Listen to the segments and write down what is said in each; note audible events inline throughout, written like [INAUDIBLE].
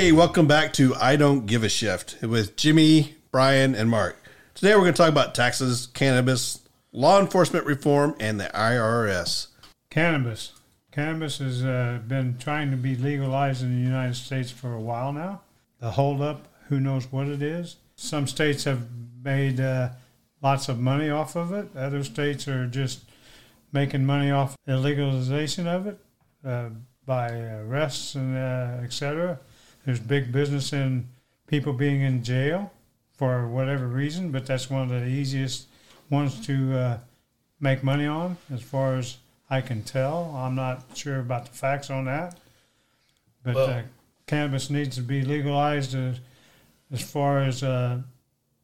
Hey, welcome back to I Don't Give a Shift with Jimmy, Brian, and Mark. Today we're going to talk about taxes, cannabis, law enforcement reform, and the IRS. Cannabis. Cannabis has uh, been trying to be legalized in the United States for a while now. The holdup, who knows what it is. Some states have made uh, lots of money off of it. Other states are just making money off the legalization of it uh, by arrests and uh, etc. There's big business in people being in jail for whatever reason, but that's one of the easiest ones to uh, make money on, as far as I can tell. I'm not sure about the facts on that, but Well- uh, cannabis needs to be legalized as, as far as uh,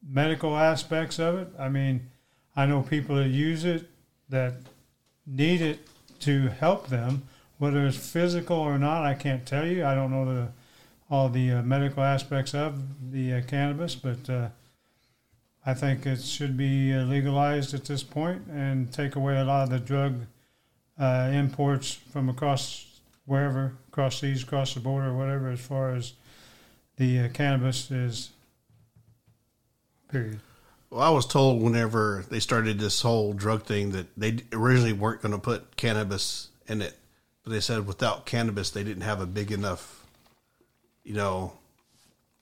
medical aspects of it. I mean, I know people that use it that need it to help them, whether it's physical or not. I can't tell you. I don't know the all the uh, medical aspects of the uh, cannabis, but uh, I think it should be uh, legalized at this point and take away a lot of the drug uh, imports from across wherever, across seas, across the border, whatever, as far as the uh, cannabis is. Period. Well, I was told whenever they started this whole drug thing that they originally weren't going to put cannabis in it, but they said without cannabis they didn't have a big enough, you know,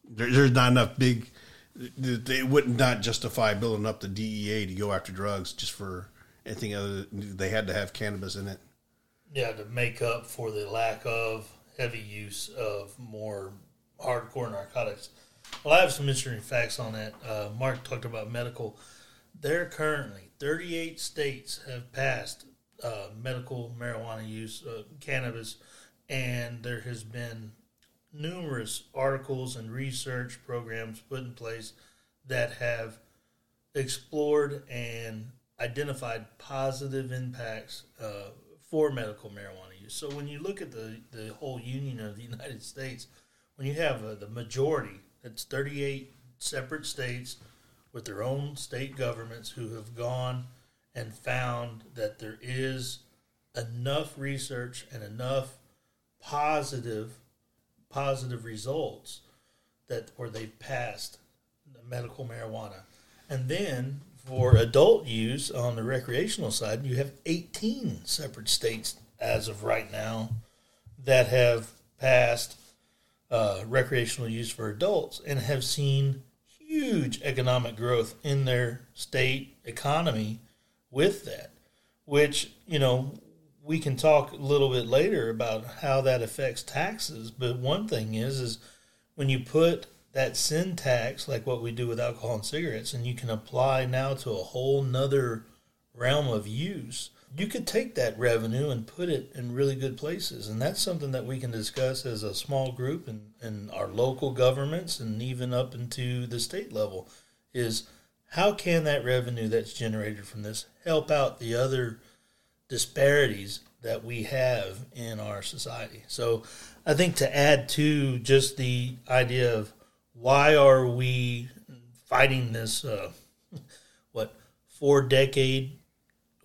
there, there's not enough big. They would not justify building up the DEA to go after drugs just for anything other. Than, they had to have cannabis in it. Yeah, to make up for the lack of heavy use of more hardcore narcotics. Well, I have some interesting facts on that. Uh, Mark talked about medical. There currently 38 states have passed uh, medical marijuana use, uh, cannabis, and there has been numerous articles and research programs put in place that have explored and identified positive impacts uh, for medical marijuana use. So when you look at the, the whole union of the United States, when you have uh, the majority, it's 38 separate states with their own state governments who have gone and found that there is enough research and enough positive positive results that or they've passed medical marijuana. And then for adult use on the recreational side, you have 18 separate states as of right now that have passed uh, recreational use for adults and have seen huge economic growth in their state economy with that, which, you know, we can talk a little bit later about how that affects taxes. But one thing is, is when you put that sin tax, like what we do with alcohol and cigarettes, and you can apply now to a whole nother realm of use, you could take that revenue and put it in really good places. And that's something that we can discuss as a small group and in our local governments and even up into the state level is how can that revenue that's generated from this help out the other disparities that we have in our society. So I think to add to just the idea of why are we fighting this uh, [LAUGHS] what four decade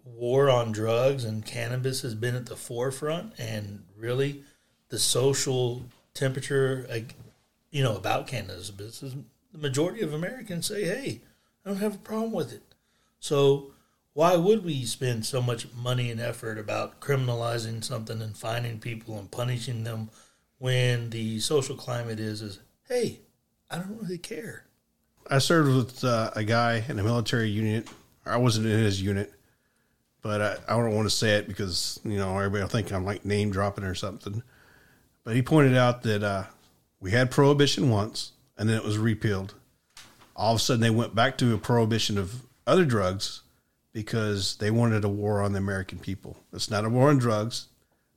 war on drugs and cannabis has been at the forefront and really the social temperature you know about cannabis is the majority of Americans say hey I don't have a problem with it so why would we spend so much money and effort about criminalizing something and finding people and punishing them when the social climate is is hey I don't really care I served with uh, a guy in a military unit. I wasn't in his unit, but I, I don't want to say it because you know everybody will think I'm like name dropping or something. But he pointed out that uh, we had prohibition once, and then it was repealed. All of a sudden, they went back to a prohibition of other drugs because they wanted a war on the American people. It's not a war on drugs.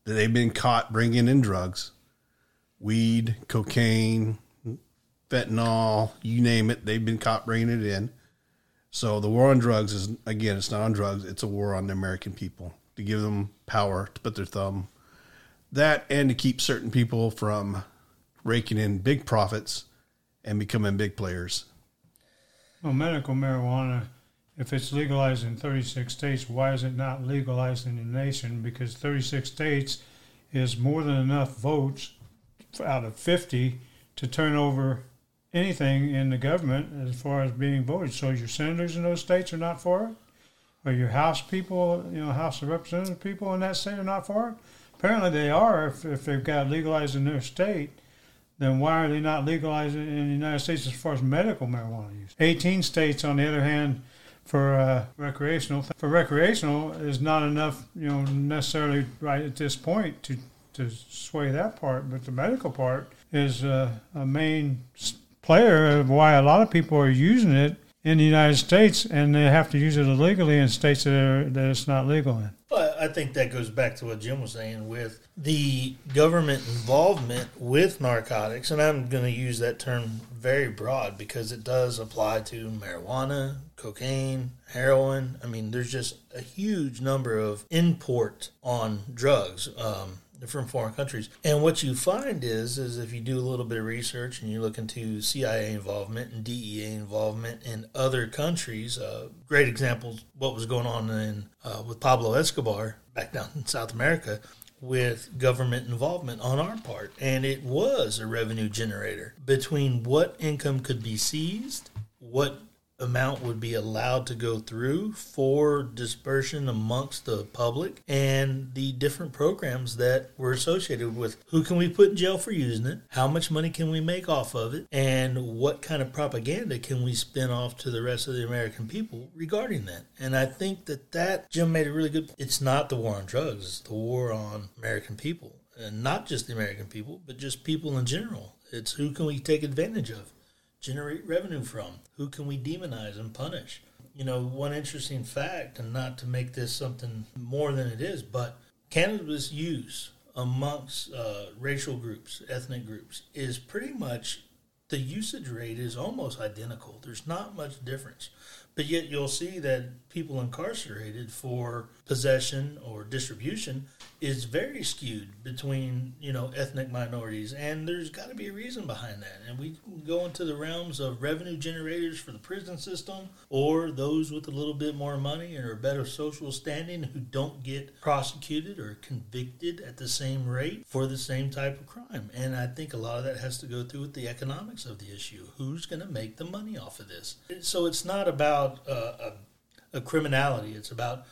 They've been caught bringing in drugs, weed, cocaine, fentanyl, you name it, they've been caught bringing it in. So the war on drugs is again, it's not on drugs; it's a war on the American people to give them power to put their thumb. That and to keep certain people from raking in big profits and becoming big players. Well, medical marijuana, if it's legalized in 36 states, why is it not legalized in the nation? Because 36 states is more than enough votes out of 50 to turn over anything in the government as far as being voted. So your senators in those states are not for it, or your House people, you know, House of Representatives people in that state are not for it. Apparently, they are if, if they've got legalized in their state. Then why are they not legalizing in the United States as far as medical marijuana use? 18 states, on the other hand, for uh, recreational. For recreational is not enough, you know, necessarily right at this point to to sway that part, but the medical part is uh, a main player of why a lot of people are using it in the United States, and they have to use it illegally in states that, are, that it's not legal in. I think that goes back to what Jim was saying with the government involvement with narcotics, and I'm going to use that term very broad because it does apply to marijuana, cocaine, heroin. I mean, there's just a huge number of import on drugs. Um, from foreign countries. And what you find is, is if you do a little bit of research and you look into CIA involvement and DEA involvement in other countries, uh, great examples. What was going on in uh, with Pablo Escobar back down in South America with government involvement on our part, and it was a revenue generator between what income could be seized, what amount would be allowed to go through for dispersion amongst the public and the different programs that were associated with who can we put in jail for using it, how much money can we make off of it, and what kind of propaganda can we spin off to the rest of the American people regarding that. And I think that that Jim made a really good. It's not the war on drugs; it's the war on American people, and not just the American people, but just people in general. It's who can we take advantage of generate revenue from? Who can we demonize and punish? You know, one interesting fact, and not to make this something more than it is, but cannabis use amongst uh, racial groups, ethnic groups, is pretty much the usage rate is almost identical. There's not much difference. But yet you'll see that people incarcerated for possession or distribution is very skewed between, you know, ethnic minorities. And there's got to be a reason behind that. And we go into the realms of revenue generators for the prison system or those with a little bit more money and are better social standing who don't get prosecuted or convicted at the same rate for the same type of crime. And I think a lot of that has to go through with the economics of the issue. Who's going to make the money off of this? So it's not about about uh, a, a criminality. It's about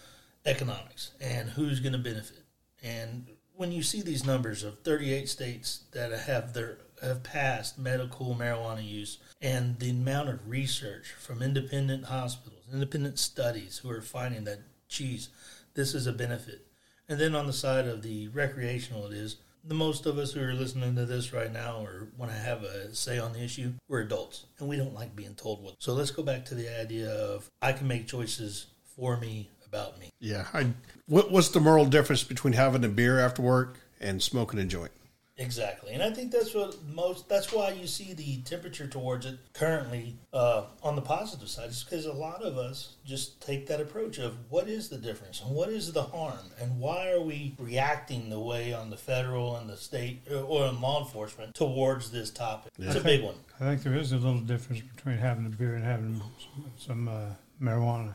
economics and who's going to benefit. And when you see these numbers of 38 states that have their have passed medical marijuana use and the amount of research from independent hospitals, independent studies who are finding that, geez, this is a benefit. And then on the side of the recreational, it is the most of us who are listening to this right now or want to have a say on the issue, we're adults and we don't like being told what. So let's go back to the idea of I can make choices for me about me. Yeah. I, what, what's the moral difference between having a beer after work and smoking a joint? Exactly, and I think that's what most. That's why you see the temperature towards it currently uh, on the positive side, is because a lot of us just take that approach of what is the difference and what is the harm and why are we reacting the way on the federal and the state uh, or in law enforcement towards this topic. Yeah. It's a big one. I think there is a little difference between having a beer and having some, some uh, marijuana.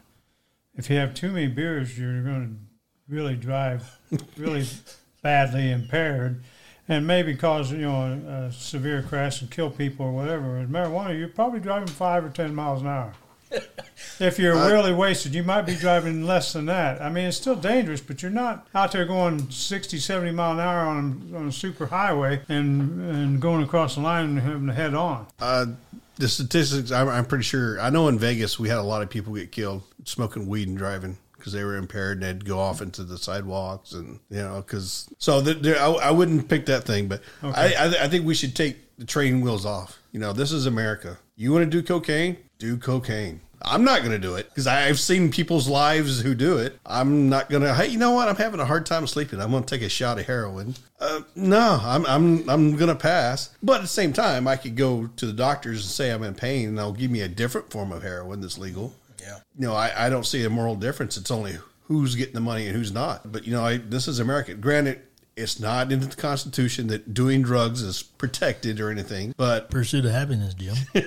If you have too many beers, you're going to really drive really [LAUGHS] badly impaired and maybe cause you know a, severe crash and kill people or whatever. With marijuana, you're probably driving five or ten miles an hour. [LAUGHS] if you're uh, really wasted, you might be driving less than that. I mean, it's still dangerous, but you're not out there going 60, 70 mile an hour on, on a super highway and and going across the line and having to head on. Uh, the statistics, I'm, I'm pretty sure. I know in Vegas we had a lot of people get killed smoking weed and driving because they were impaired and they'd go off into the sidewalks and you know because so the, I, I, wouldn't pick that thing, but okay. I, I, I think we should take the training wheels off. You know, this is America. You want to do cocaine? Do cocaine. I'm not going to do it because I've seen people's lives who do it. I'm not going to. Hey, you know what? I'm having a hard time sleeping. I'm going to take a shot of heroin. Uh, no, I'm I'm I'm going to pass. But at the same time, I could go to the doctors and say I'm in pain, and they'll give me a different form of heroin that's legal. Yeah. You know, I, I don't see a moral difference. It's only who's getting the money and who's not. But, you know, I, this is America. Granted, it's not in the Constitution that doing drugs is protected or anything, but [LAUGHS] pursuit of happiness, Jim. [LAUGHS]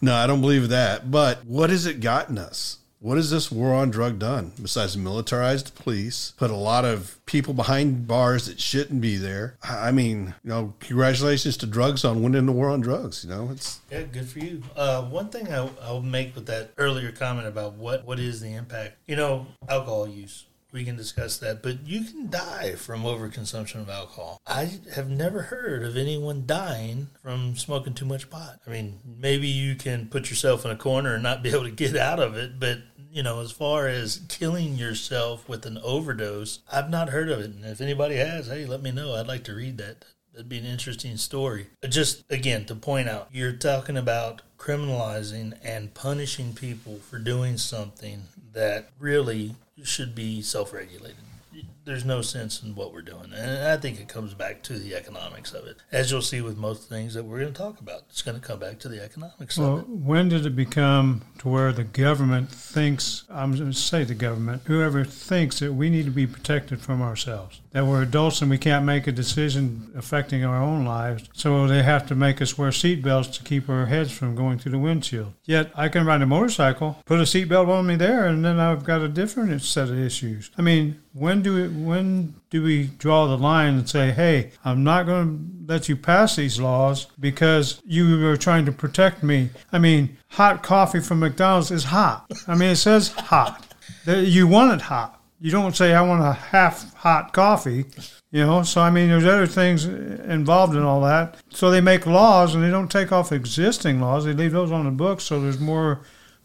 no, I don't believe that. But what has it gotten us? What has this war on drug done besides militarize the police, put a lot of people behind bars that shouldn't be there? I I mean, you know, congratulations to drugs on winning the war on drugs. You know, it's Yeah, good for you. Uh, one thing I, I'll make with that earlier comment about what, what is the impact, you know, alcohol use. We can discuss that, but you can die from overconsumption of alcohol. I have never heard of anyone dying from smoking too much pot. I mean, maybe you can put yourself in a corner and not be able to get out of it, but you know, as far as killing yourself with an overdose, I've not heard of it. And if anybody has, hey, let me know. I'd like to read that. That'd be an interesting story. Just again to point out, you're talking about criminalizing and punishing people for doing something that really should be self-regulated. There's no sense in what we're doing, and I think it comes back to the economics of it. As you'll see with most things that we're going to talk about, it's going to come back to the economics Well, of it. when did it become to where the government thinks, I'm going to say the government, whoever thinks that we need to be protected from ourselves? That we're adults and we can't make a decision affecting our own lives, so they have to make us wear seatbelts to keep our heads from going through the windshield. Yet I can ride a motorcycle, put a seatbelt on me there, and then I've got a different set of issues. I mean, when do when do we draw the line and say, hey, I'm not going to let you pass these laws because you are trying to protect me? I mean, hot coffee from McDonald's is hot. I mean, it says hot. You want it hot. You don't say, I want a half hot coffee. You know, so I mean, there's other things involved in all that. So they make laws and they don't take off existing laws. They leave those on the books so there's more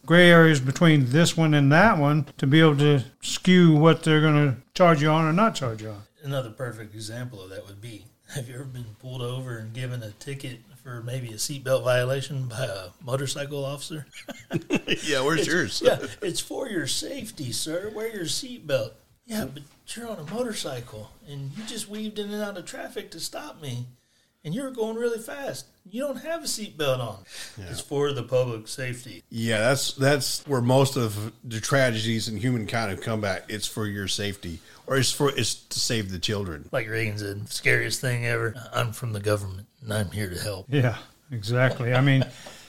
gray areas between this one and that one to be able to skew what they're going to charge you on or not charge you on. Another perfect example of that would be have you ever been pulled over and given a ticket for maybe a seatbelt violation by a motorcycle officer? [LAUGHS] yeah. Where's It's- yours? yeah, it's for your safety, sir. Wear your seatbelt. Yeah, but you're on a motorcycle and you just weaved in and out of traffic to stop me, and you're going really fast. You don't have a seatbelt on. It's for the public safety. Yeah, that's that's where most of the tragedies in humankind have come back. It's for your safety, or it's for it's to save the children. Like Reagan said, scariest thing ever. I'm from the government and I'm here to help. Yeah, exactly. I mean,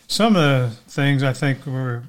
some of the things I think were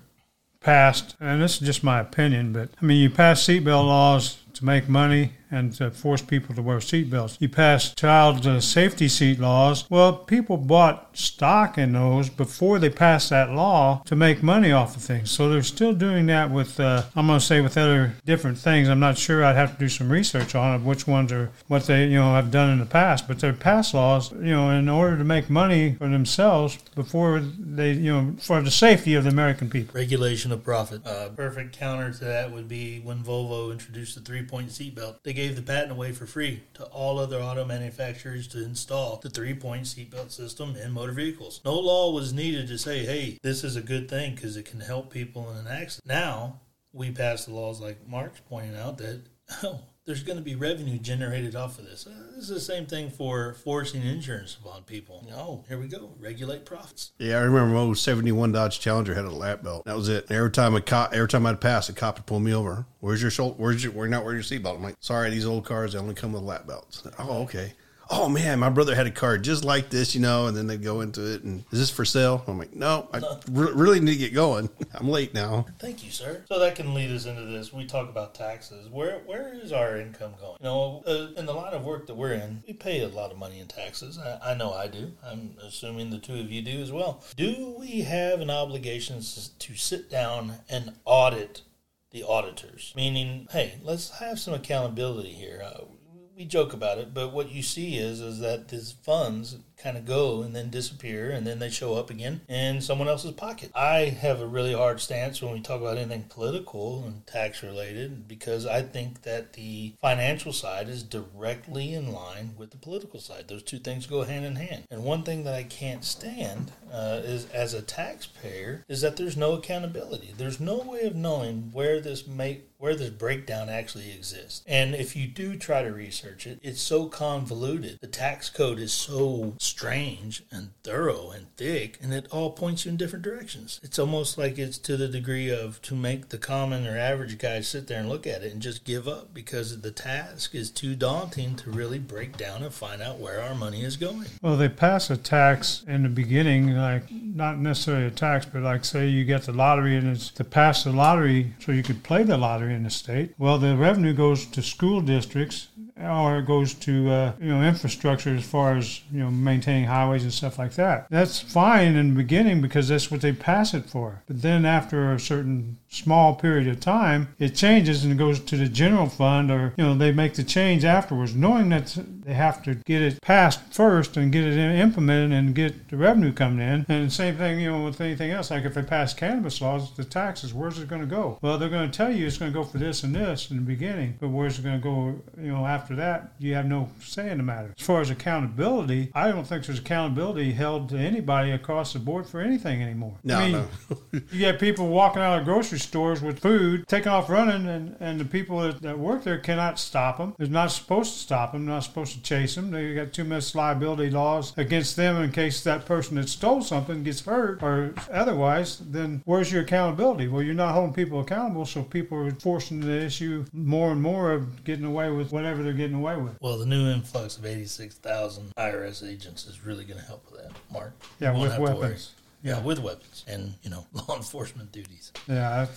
passed, and this is just my opinion, but I mean, you pass seatbelt laws to make money and to force people to wear seatbelts. You pass child uh, safety seat laws. Well, people bought stock in those before they passed that law to make money off of things. So they're still doing that with, uh, I'm going to say, with other different things. I'm not sure. I'd have to do some research on which ones are what they, you know, have done in the past. But they're passed laws, you know, in order to make money for themselves before they, you know, for the safety of the American people. Regulation of profit. A perfect counter to that would be when Volvo introduced the three point seatbelt. They gave the patent away for free to all other auto manufacturers to install the three point seatbelt system in motor vehicles. No law was needed to say, hey, this is a good thing because it can help people in an accident. Now, we pass the laws like Mark's pointing out that, [LAUGHS] oh, there's going to be revenue generated off of this. Uh, this is the same thing for forcing insurance upon people. Oh, here we go. Regulate profits. Yeah, I remember my old '71 Dodge Challenger had a lap belt. That was it. Every time a cop, every time I'd pass, a cop would pull me over. Where's your shoulder? Where's your? We're not wearing your seatbelt. I'm like, sorry, these old cars they only come with lap belts. Oh, okay. Oh man, my brother had a car just like this, you know, and then they go into it and is this for sale? I'm like, no, I re- really need to get going. [LAUGHS] I'm late now. Thank you, sir. So that can lead us into this. We talk about taxes. Where where is our income going? You know, uh, in the line of work that we're in, we pay a lot of money in taxes. I, I know I do. I'm assuming the two of you do as well. Do we have an obligation to sit down and audit the auditors? Meaning, hey, let's have some accountability here. Uh, we joke about it, but what you see is is that these funds kind of go and then disappear and then they show up again in someone else's pocket. I have a really hard stance when we talk about anything political and tax related because I think that the financial side is directly in line with the political side. Those two things go hand in hand. And one thing that I can't stand uh, is as a taxpayer is that there's no accountability. There's no way of knowing where this make where this breakdown actually exists. And if you do try to research it, it's so convoluted. The tax code is so strange and thorough and thick, and it all points you in different directions. It's almost like it's to the degree of to make the common or average guy sit there and look at it and just give up because the task is too daunting to really break down and find out where our money is going. Well, they pass a tax in the beginning, like not necessarily a tax, but like say you get the lottery and it's to pass the lottery so you could play the lottery in the state. Well, the revenue goes to school districts or it goes to uh, you know infrastructure as far as you know maintaining highways and stuff like that. That's fine in the beginning because that's what they pass it for. But then after a certain small period of time, it changes and it goes to the general fund, or you know they make the change afterwards, knowing that they have to get it passed first and get it implemented and get the revenue coming in. And the same thing, you know, with anything else. Like if they pass cannabis laws, the taxes, where's it going to go? Well, they're going to tell you it's going to go for this and this in the beginning, but where's it going to go? You know, after that, you have no say in the matter. As far as accountability, I don't think there's accountability held to anybody across the board for anything anymore. No, I mean, no. [LAUGHS] you get people walking out of grocery stores with food, taking off running, and, and the people that, that work there cannot stop them. They're not supposed to stop them, not supposed to chase them. They got too much liability laws against them in case that person that stole something gets hurt or otherwise. Then where's your accountability? Well, you're not holding people accountable, so people are forcing the issue more and more of getting away with whatever they're getting away with. Well, the new influx of 86,000 IRS agents is really going to help with that, Mark. Yeah, with have to worry. weapons. Yeah, with weapons and, you know, [LAUGHS] law enforcement duties. Yeah,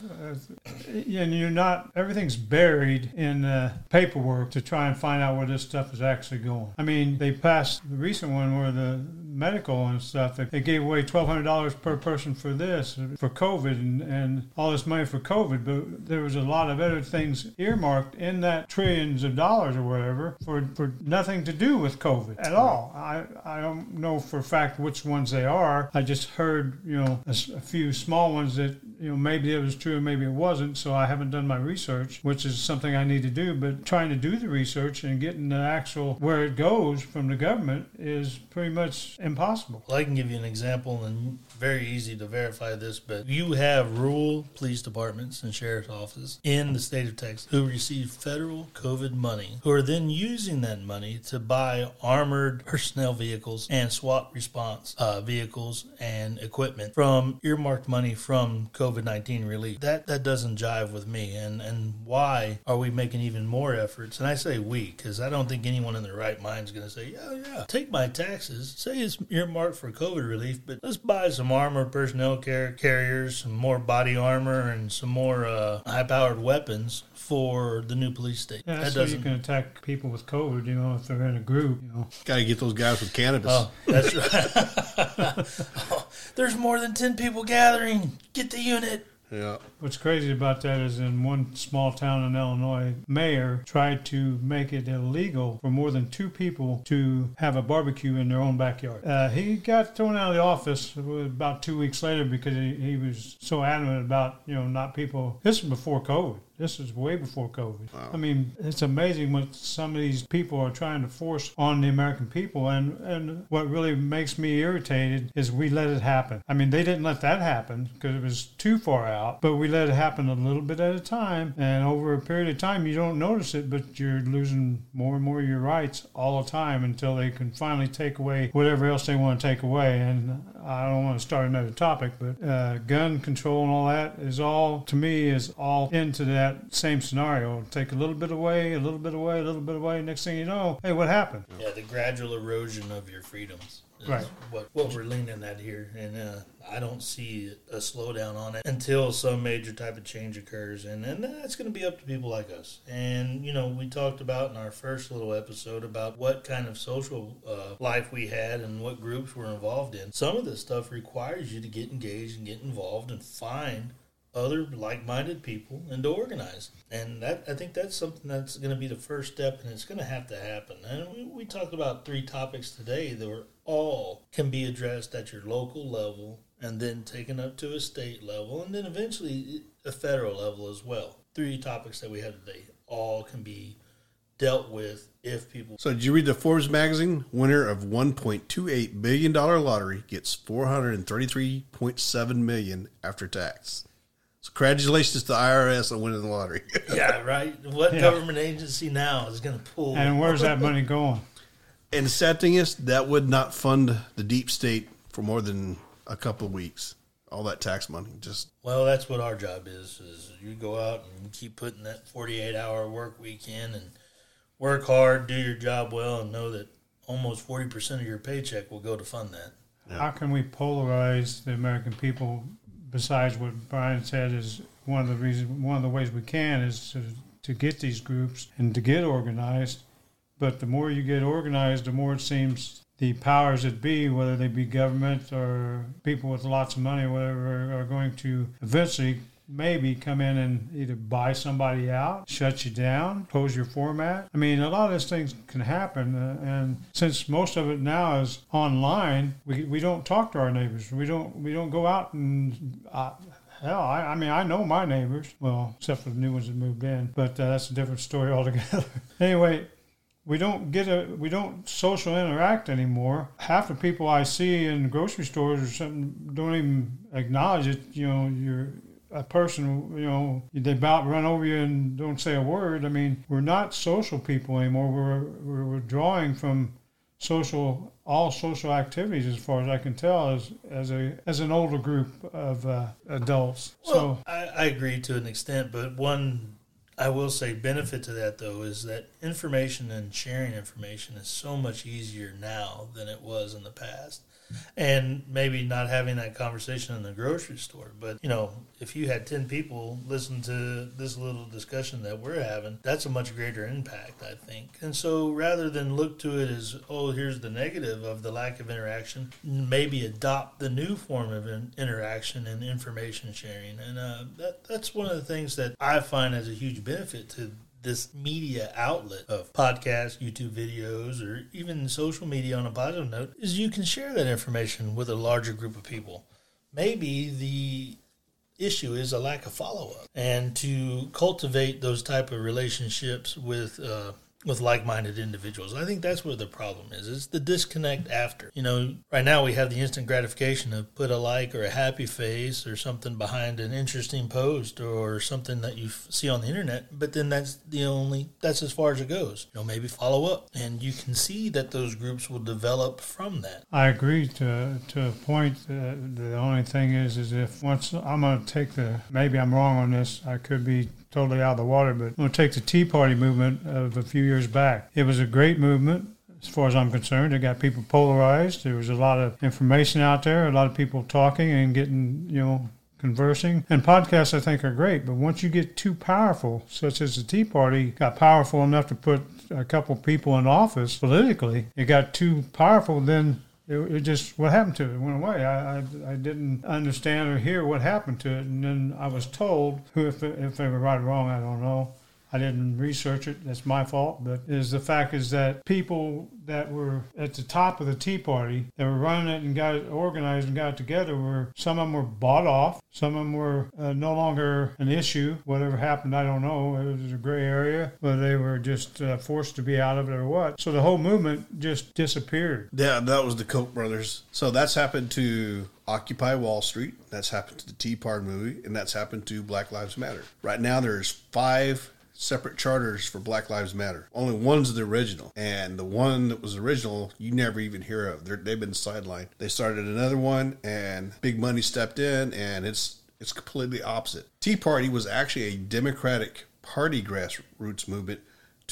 yeah, and you're not. Everything's buried in uh, paperwork to try and find out where this stuff is actually going. I mean, they passed the recent one where the medical and stuff. They, gave away twelve hundred dollars per person for this for COVID and, and all this money for COVID, but there was a lot of other things earmarked in that trillions of dollars or whatever for for nothing to do with COVID at all. I I don't know for fact which ones they are. I just heard you know a, a few small ones that you know maybe it was true and maybe it wasn't. So I haven't done my research, which is something I need to do. But trying to do the research and getting the actual where it goes from the government is pretty much impossible. Well, I can give you an example, and very easy to verify this, but you have rural police departments and sheriff's offices in the state of Texas who receive federal COVID money, who are then using that money to buy armored personnel vehicles and SWAT response uh, vehicles and equipment from earmarked money from COVID nineteen relief. That that doesn't jive with me. And and why are we making even more efforts? And I say we because I don't think anyone in their right mind is going to say, yeah, yeah, take my taxes, say it's earmarked for COVID relief, but let's buy some armored personnel car- carriers, some more body armor, and some more uh, high powered weapons for the new police state. Yeah, that that's so you doesn't. can attack people with COVID. You know, if they're in a group. You know, Got to get those guys with cannabis. Oh, that's [LAUGHS] right. Oh, [LAUGHS] there's more than 10 people gathering. Get the unit. Yeah. What's crazy about that is in one small town in Illinois, mayor tried to make it illegal for more than two people to have a barbecue in their own backyard. Uh, he got thrown out of the office about two weeks later because he, he was so adamant about you know not people. This was before COVID. This is way before COVID. I mean, it's amazing what some of these people are trying to force on the American people. And, and what really makes me irritated is we let it happen. I mean, they didn't let that happen because it was too far out, but we let it happen a little bit at a time. And over a period of time, you don't notice it, but you're losing more and more of your rights all the time until they can finally take away whatever else they want to take away. And I don't want to start another topic, but uh, gun control and all that is all, to me, is all into that same scenario. Take a little bit away, a little bit away, a little bit away. Next thing you know, hey, what happened? Yeah, the gradual erosion of your freedoms. Is Right. What, what we're leaning at here. And uh, I don't see a slowdown on it until some major type of change occurs. And then that's going to be up to people like us. And, you know, we talked about in our first little episode about what kind of social uh, life we had and what groups we're involved in. Some of this stuff requires you to get engaged and get involved and find other like-minded people and to organize and that i think that's something that's going to be the first step and it's going to have to happen and we, we talked about three topics today that were all can be addressed at your local level and then taken up to a state level and then eventually a federal level as well three topics that we have today all can be dealt with if people So did you read the Forbes magazine? Winner of 1.28 billion dollar lottery gets 433.7 million after tax. So congratulations to the IRS on winning the lottery. [LAUGHS] yeah right what Yeah. government agency now is going to pull And [LAUGHS] where's that money going? And the sad thing is, that would not fund the deep state for more than a couple of weeks. All that tax money, just Well, that's what our job is. Is you go out and keep putting that forty-eight hour work week in and work hard, do your job well, and know that almost forty percent of your paycheck will go to fund that. How can we polarize the American people? Besides what Brian said, is one of the reasons, one of the ways we can is to to get these groups and to get organized. But the more you get organized, the more it seems the powers that be, whether they be government or people with lots of money, or whatever, are going to eventually maybe come in and either buy somebody out, shut you down, close your format. I mean, a lot of these things can happen. Uh, and since most of it now is online, we, we don't talk to our neighbors. We don't we don't go out and. Uh, Hell, I, I mean, I know my neighbors. Well, except for the new ones that moved in, but uh, that's a different [LAUGHS] story altogether. anyway, we don't get a we don't social interact anymore. Half the people I see in grocery stores or something don't even acknowledge it. You know, you're a person. You know, they about run over you and don't say a word. I mean, we're not social people anymore. We're we're withdrawing from social all social activities as far as I can tell as as a as an older group of uh, adults. Well, so I, I agree to an extent, but one I will say benefit to that though is that information and sharing information is so much easier now than it was in the past. And maybe not having that conversation in the grocery store, but you know, if you had ten people listen to this little discussion that we're having, that's a much greater impact, I think. And so, rather than look to it as, oh, here's the negative of the lack of interaction, maybe adopt the new form of in- interaction and information sharing. And uh, that that's one of the things that I find as a huge benefit to this media outlet of podcasts, YouTube videos, or even social media on a positive note is you can share that information with a larger group of people. Maybe the issue is a lack of follow up, and to cultivate those type of relationships with uh, with like minded individuals. I think that's where the problem is. It's the disconnect after. You know, right now we have the instant gratification of put a like or a happy face or something behind an interesting post or something that you see on the internet, but then that's the only that's as far as it goes. You know, maybe follow up and you can see that those groups will develop from that. I agree to to a point. The only thing is, is if once I'm going to take the maybe I'm wrong on this. I could be totally out of the water, but I'm going to take the Tea Party movement of a few years back. It was a great movement. As far as I'm concerned, it got people polarized. There was a lot of information out there, a lot of people talking and getting, you know, conversing. And podcasts, I think, are great. But once you get too powerful, such as the Tea Party got powerful enough to put a couple people in office politically, it got too powerful, then it, it just what happened to it, it went away. I, I, I didn't understand or hear what happened to it, and then I was told who if if they were right or wrong, I don't know. I didn't research it. That's my fault. But is the fact is that people that were at the top of the Tea Party that were running it and got it organized and got together were some of them were bought off. Some of them were uh, no longer an issue. Whatever happened, I don't know. It was a gray area, but they were just uh, forced to be out of it or what. So the whole movement just disappeared. Yeah, that was the Koch brothers. So that's happened to Occupy Wall Street. That's happened to the Tea Party movie, and that's happened to Black Lives Matter. Right now, there's five separate charters for Black Lives Matter. Only one's the original, and the one that was original you never even hear of. They're, they've been sidelined. They started another one, and big money stepped in, and it's it's completely opposite. Tea Party was actually a Democratic Party grassroots movement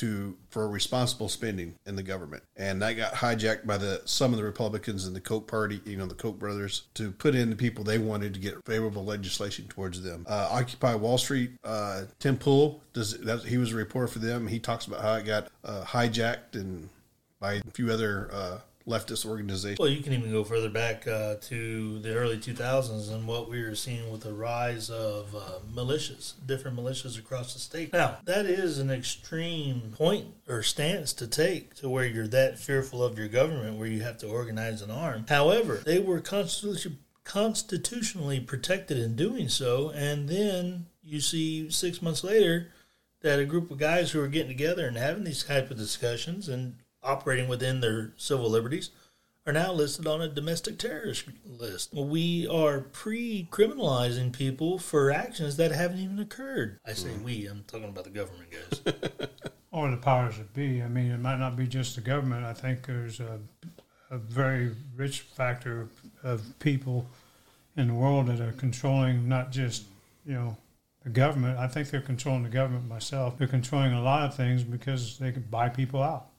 to for responsible spending in the government, and that got hijacked by the some of the Republicans in the Koch party, you know, the Koch brothers, to put in the people they wanted to get favorable legislation towards them. Uh, Occupy Wall Street, uh, Tim Pool does that, he was a reporter for them. He talks about how it got uh, hijacked and by a few other uh, leftist organization. Well, you can even go further back uh, to the early 2000s and what we were seeing with the rise of uh, militias, different militias across the state. Now, that is an extreme point or stance to take to where you're that fearful of your government where you have to organize an arm. However, they were constitutionally constitutionally protected in doing so, and then you see six months later that a group of guys who are getting together and having these type of discussions and operating within their civil liberties are now listed on a domestic terrorist list. We are pre criminalizing people for actions that haven't even occurred. I say hmm. we, I'm talking about the government guys. [LAUGHS] or the powers that be. I mean, it might not be just the government. I think there's a, a very rich factor of people in the world that are controlling not just, you know, the government. I think they're controlling the government myself. They're controlling a lot of things because they can buy people out.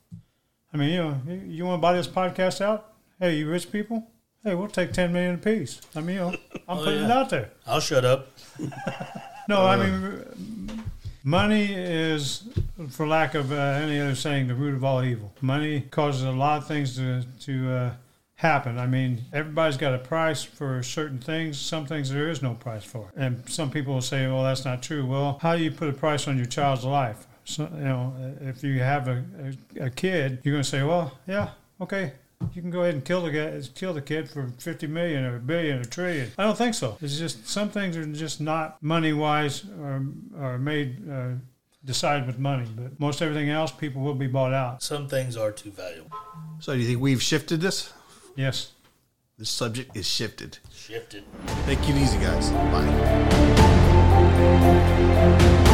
I mean, you know, you- want to buy this podcast out? Hey, you rich people? Hey, we'll take 10 million apiece. I mean, you know, [LAUGHS] I'm Oh, putting it out there. I'll shut up. [LAUGHS] No, I mean, money is, for lack of uh, any other saying, the root of all evil. Money causes a lot of things to to uh, happen. I mean, everybody's got a price for certain things. Some things there is no price for, and some people will say, "Well, that's not true." Well, how do you put a price on your child's life? So, you know, if you have a, a, a kid, you're going to say, "Well, yeah, okay." You can go ahead and kill the guy, kill the kid for fifty million or a billion or a trillion. I don't think so. It's just some things are just not money wise or, or made uh, decided with money. But most everything else, people will be bought out. Some things are too valuable. So do you think we've shifted this? Yes. This subject is shifted. Shifted. Take it easy, guys. Bye.